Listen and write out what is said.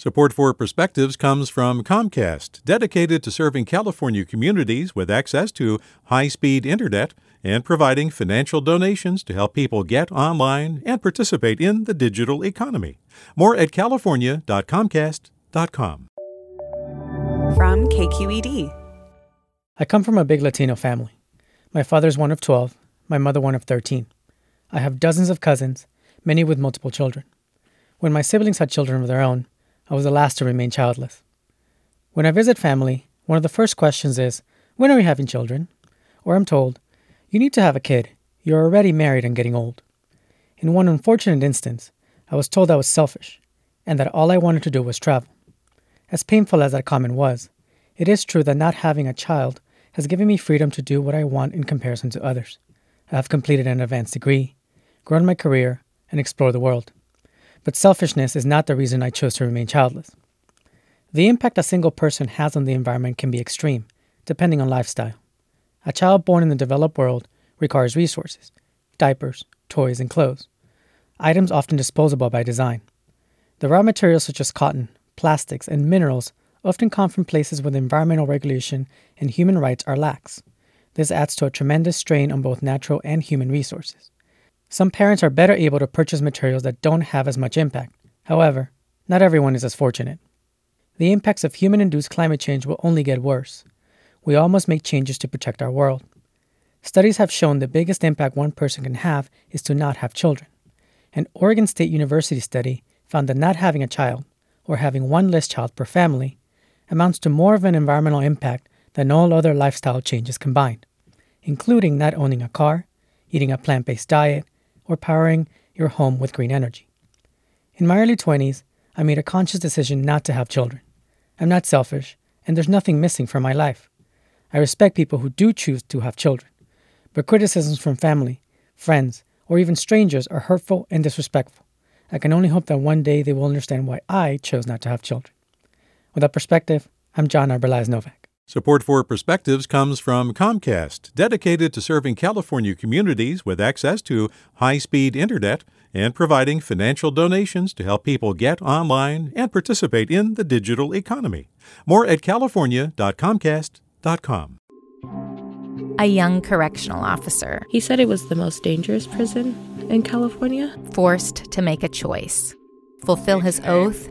Support for Perspectives comes from Comcast, dedicated to serving California communities with access to high speed internet and providing financial donations to help people get online and participate in the digital economy. More at california.comcast.com. From KQED. I come from a big Latino family. My father's one of 12, my mother one of 13. I have dozens of cousins, many with multiple children. When my siblings had children of their own, I was the last to remain childless. When I visit family, one of the first questions is, When are we having children? Or I'm told, You need to have a kid. You're already married and getting old. In one unfortunate instance, I was told I was selfish and that all I wanted to do was travel. As painful as that comment was, it is true that not having a child has given me freedom to do what I want in comparison to others. I have completed an advanced degree, grown my career, and explored the world. But selfishness is not the reason I chose to remain childless. The impact a single person has on the environment can be extreme, depending on lifestyle. A child born in the developed world requires resources diapers, toys, and clothes, items often disposable by design. The raw materials such as cotton, plastics, and minerals often come from places where environmental regulation and human rights are lax. This adds to a tremendous strain on both natural and human resources. Some parents are better able to purchase materials that don't have as much impact. However, not everyone is as fortunate. The impacts of human induced climate change will only get worse. We all must make changes to protect our world. Studies have shown the biggest impact one person can have is to not have children. An Oregon State University study found that not having a child, or having one less child per family, amounts to more of an environmental impact than all other lifestyle changes combined, including not owning a car, eating a plant based diet, or powering your home with green energy. In my early 20s, I made a conscious decision not to have children. I'm not selfish, and there's nothing missing from my life. I respect people who do choose to have children, but criticisms from family, friends, or even strangers are hurtful and disrespectful. I can only hope that one day they will understand why I chose not to have children. With that perspective, I'm Jhon Arbelaez-Novak. Support for Perspectives comes from Comcast, dedicated to serving California communities with access to high speed internet and providing financial donations to help people get online and participate in the digital economy. More at california.comcast.com. A young correctional officer. He said it was the most dangerous prison in California. Forced to make a choice fulfill his oath